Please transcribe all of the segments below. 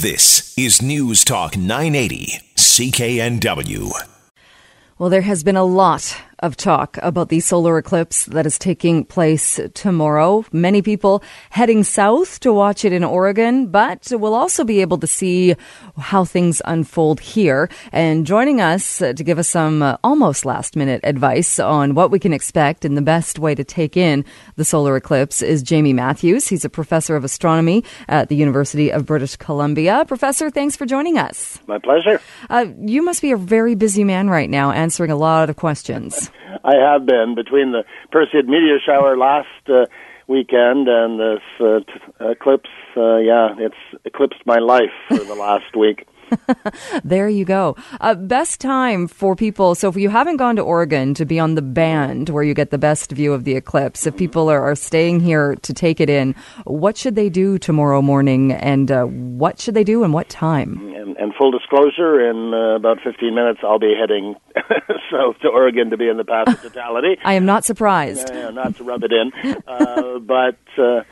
This is News Talk 980, CKNW. Well, there has been a lot of talk about the solar eclipse that is taking place tomorrow. Many people heading south to watch it in Oregon, but we'll also be able to see how things unfold here. And joining us to give us some uh, almost last minute advice on what we can expect and the best way to take in the solar eclipse is Jaymie Matthews. He's a professor of astronomy at the University of British Columbia. Professor, thanks for joining us. My pleasure. Uh, you must be a very busy man right now answering a lot of questions. I have been between the Perseid meteor shower last uh, weekend and this uh, t- eclipse. Uh, yeah, it's eclipsed my life for the last week. there you go. Uh, best time for people. So if you haven't gone to Oregon to be on the band where you get the best view of the eclipse, if people are, are staying here to take it in, what should they do tomorrow morning and uh, what should they do and what time? And, full disclosure, in uh, about 15 minutes, I'll be heading south to Oregon to be in the path of totality. I am not surprised. not to rub it in. Uh, but uh,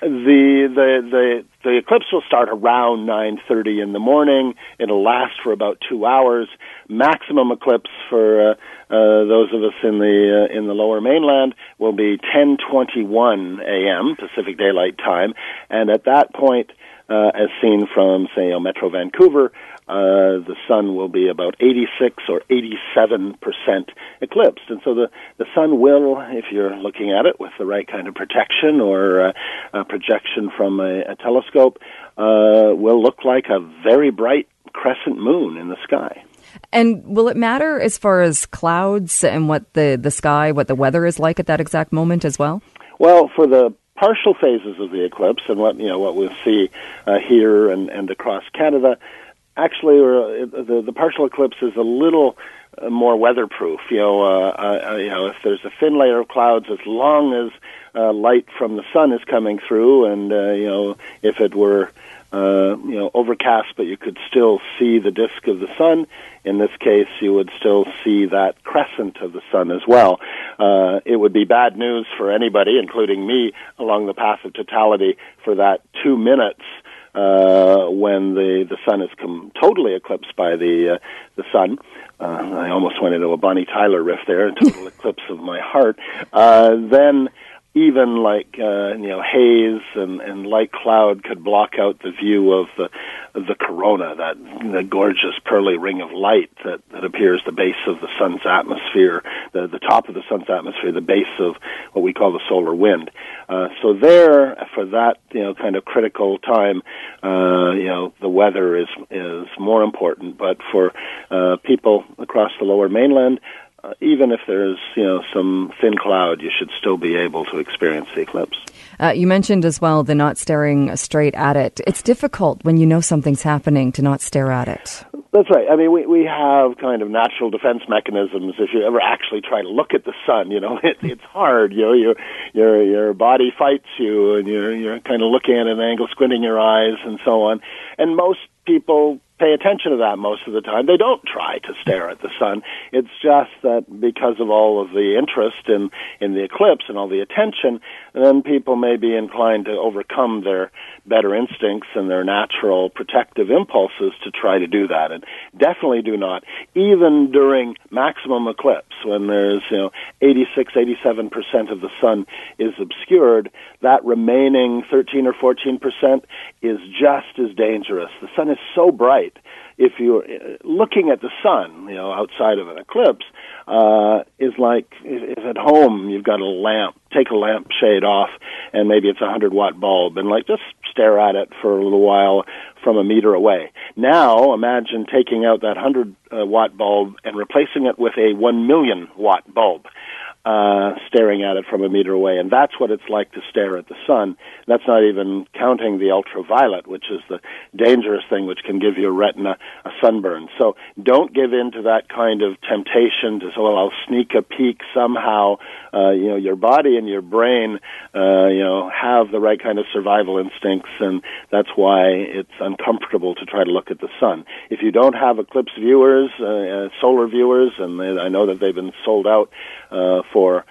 the the the the eclipse will start around 9:30 in the morning. It'll last for about two hours. Maximum eclipse for uh, uh, those of us in the uh, in the Lower Mainland will be 10:21 a.m. Pacific Daylight Time, and at that point, uh, as seen from say Metro Vancouver, uh, the sun will be about 86 or 87 percent eclipsed, and so the the sun will, if you're looking at it with the right kind of protection or uh, a projection from a, a telescope, uh, will look like a very bright crescent moon in the sky. And will it matter as far as clouds and what the the sky, what the weather is like at that exact moment as well? Well, for the partial phases of the eclipse and what you know what we'll see uh, here and, and across Canada, actually, uh, the the partial eclipse is a little uh, more weatherproof. You know, uh, uh, you know, if there's a thin layer of clouds, as long as uh, light from the sun is coming through, and uh, you know, if it were uh, you know overcast, but you could still see the disk of the sun. In this case, you would still see that crescent of the sun as well. Uh, it would be bad news for anybody, including me, along the path of totality for that two minutes uh, when the the sun is com- totally eclipsed by the uh, the sun. Uh, I almost went into a Bonnie Tyler riff there, a total eclipse of my heart. Uh, then even like uh, you know haze and, and light cloud could block out the view of the of the corona, that the gorgeous pearly ring of light that, that appears the base of the sun's atmosphere, the the top of the sun's atmosphere, the base of what we call the solar wind. Uh, so there, for that you know kind of critical time, uh, you know the weather is is more important. But for uh, people across the lower mainland, uh, even if there's you know some thin cloud, you should still be able to experience the eclipse. Uh, you mentioned as well the not staring straight at it. It's difficult when you know something's happening to not stare at it. That's right. I mean, we we have kind of natural defense mechanisms. If you ever actually try to look at the sun, you know, it, it's hard. You know, your your your body fights you, and you're you're kind of looking at an angle, squinting your eyes, and so on. And most people pay attention to that most of the time. They don't try to stare at the sun. It's just that because of all of the interest in, in the eclipse and all the attention, then people may be inclined to overcome their better instincts and their natural protective impulses to try to do that. And definitely do not, even during maximum eclipse, when there's, you know, 86, 87% of the sun is obscured, that remaining 13 or 14% is just as dangerous. The sun is so bright if you're uh, looking at the sun, you know, outside of an eclipse, uh, is like if at home you've got a lamp, take a lamp shade off, and maybe it's a hundred watt bulb, and like just stare at it for a little while from a meter away. Now imagine taking out that hundred uh, watt bulb and replacing it with a one million watt bulb uh, staring at it from a meter away. And that's what it's like to stare at the sun. That's not even counting the ultraviolet, which is the dangerous thing which can give your retina a sunburn. So don't give in to that kind of temptation to say, well, I'll sneak a peek somehow. Uh, you know, your body and your brain, uh, you know, have the right kind of survival instincts, and that's why it's uncomfortable to try to look at the sun. If you don't have eclipse viewers, uh, uh solar viewers, and I know that they've been sold out, uh, for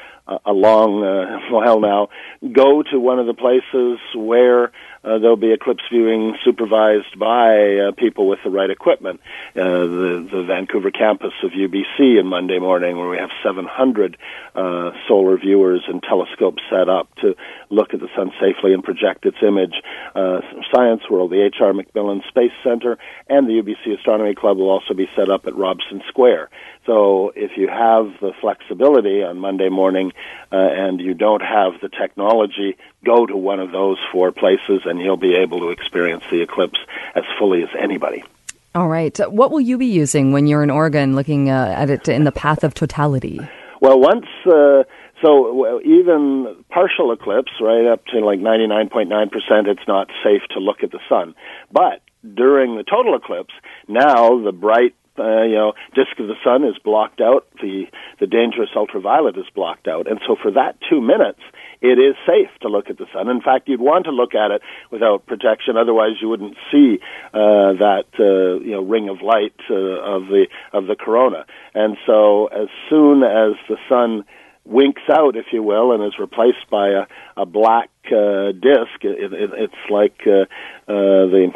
a long uh, while now, go to one of the places where uh, there'll be eclipse viewing supervised by uh, people with the right equipment. Uh, the, the Vancouver campus of UBC in Monday morning, where we have 700 uh, solar viewers and telescopes set up to look at the sun safely and project its image. Uh, Science World, the H.R. MacMillan Space Center, and the UBC Astronomy Club will also be set up at Robson Square. So if you have the flexibility on Monday morning uh, and you don't have the technology, go to one of those four places and you'll be able to experience the eclipse as fully as anybody. All right. What will you be using when you're in Oregon looking uh, at it in the path of totality? Well, once, uh, so even partial eclipse, right up to like 99.9%, it's not safe to look at the sun. But during the total eclipse, now the bright uh, you know, disk of the sun is blocked out, the the dangerous ultraviolet is blocked out, and so for that two minutes, it is safe to look at the sun. In fact, you'd want to look at it without protection, otherwise you wouldn't see uh, that uh, you know ring of light uh, of the of the corona. And so, as soon as the sun winks out, if you will, and is replaced by a, a black uh, disk, it, it, it's like uh, uh, the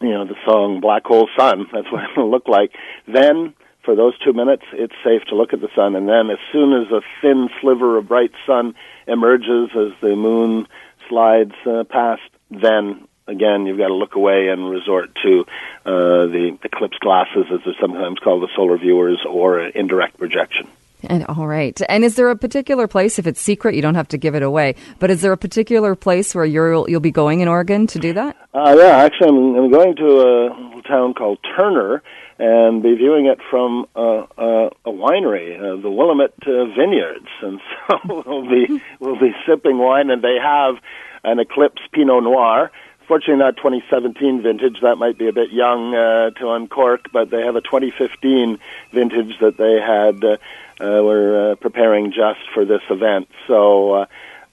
you know, the song Black Hole Sun. That's what it'll look like. Then, for those two minutes, it's safe to look at the sun. And then, as soon as a thin sliver of bright sun emerges as the moon slides uh, past, then again, you've got to look away and resort to uh, the eclipse glasses, as they're sometimes called, the solar viewers, or indirect projection. And all right. And is there a particular place? If it's secret, you don't have to give it away. But is there a particular place where you'll you'll be going in Oregon to do that? Uh, yeah, actually, I'm, I'm going to a town called Turner and be viewing it from uh, uh, a winery, uh, the Willamette uh, Vineyards, and so we'll be we'll be sipping wine, and they have an Eclipse Pinot Noir. Fortunately, not 2017 vintage. That might be a bit young to uncork, but they have a 2015 vintage that they had. We're preparing just for this event. So,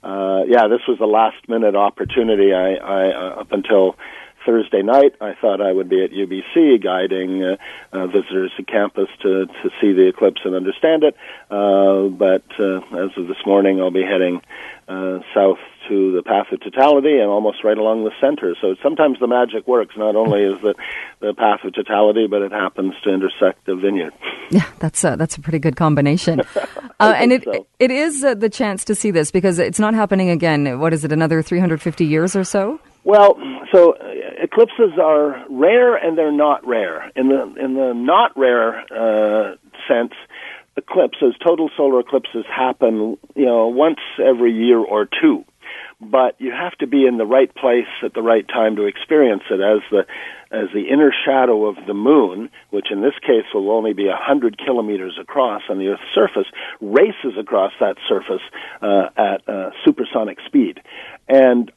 yeah, this was a last minute opportunity. I, I up until Thursday night, I thought I would be at UBC guiding uh, uh, visitors to campus to, to see the eclipse and understand it. Uh, but uh, as of this morning, I'll be heading uh, south to the path of totality and almost right along the center. So sometimes the magic works. Not only is the the path of totality, but it happens to intersect the vineyard. Yeah, that's a, that's a pretty good combination. uh, and it so. it is uh, the chance to see this because it's not happening again. What is it? Another 350 years or so? Well, so eclipses are rare and they're not rare. In the in the not rare uh, sense, eclipses, total solar eclipses happen, you know, once every year or two but you have to be in the right place at the right time to experience it as the as the inner shadow of the moon, which in this case will only be a hundred kilometers across on the Earth's surface, races across that surface uh, at uh, supersonic speed. And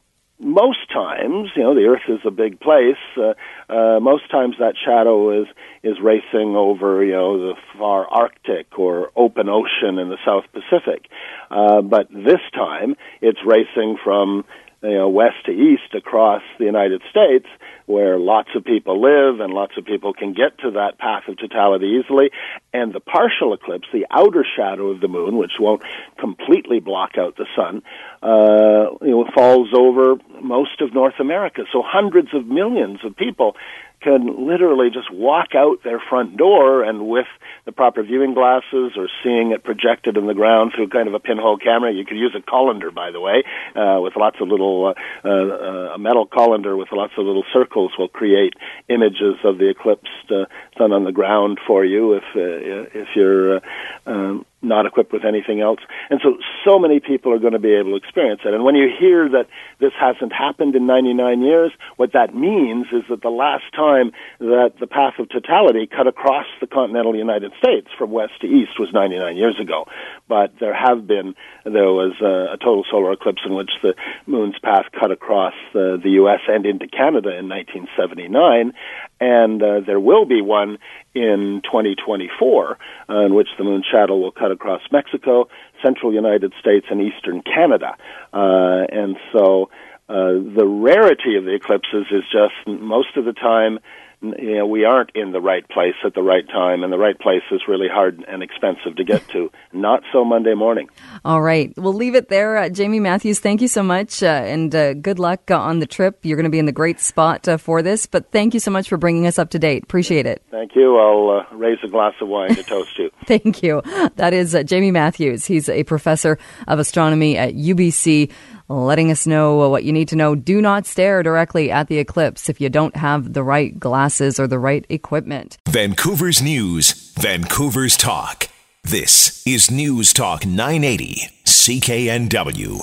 most times, you know, the Earth is a big place. Uh, uh, most times that shadow is is racing over, you know, the far Arctic or open ocean in the South Pacific. Uh, but this time, it's racing from you know, west to east across the United States, where lots of people live and lots of people can get to that path of totality easily. And the partial eclipse, the outer shadow of the moon, which won't completely block out the sun, uh, you know, falls over most of North America. So hundreds of millions of people can literally just walk out their front door and with the proper viewing glasses or seeing it projected in the ground through kind of a pinhole camera. You could use a colander, by the way, uh, with lots of little, uh, uh, a metal colander with lots of little circles will create images of the eclipsed uh, sun on the ground for you if, uh, if you're, uh, um, not equipped with anything else. And so, so many people are going to be able to experience it. And when you hear that this hasn't happened in 99 years, what that means is that the last time that the path of totality cut across the continental United States from west to east was 99 years ago. But there have been, there was a, a total solar eclipse in which the moon's path cut across the, the U.S. and into Canada in 1979. And uh, there will be one in 2024, uh, in which the moon shadow will cut across Mexico, central United States, and eastern Canada. Uh, and so uh, the rarity of the eclipses is just most of the time you know, we aren't in the right place at the right time, and the right place is really hard and expensive to get to. Not so Monday morning. All right. We'll leave it there. Uh, Jaymie Matthews, thank you so much, uh, and uh, good luck uh, on the trip. You're going to be in the great spot uh, for this, but thank you so much for bringing us up to date. Appreciate it. Thank you. I'll uh, raise a glass of wine to toast you. thank you. That is Jaymie Matthews. He's a professor of astronomy at UBC letting us know what you need to know. Do not stare directly at the eclipse if you don't have the right glasses or the right equipment. Vancouver's News, Vancouver's Talk. This is News Talk 980, CKNW.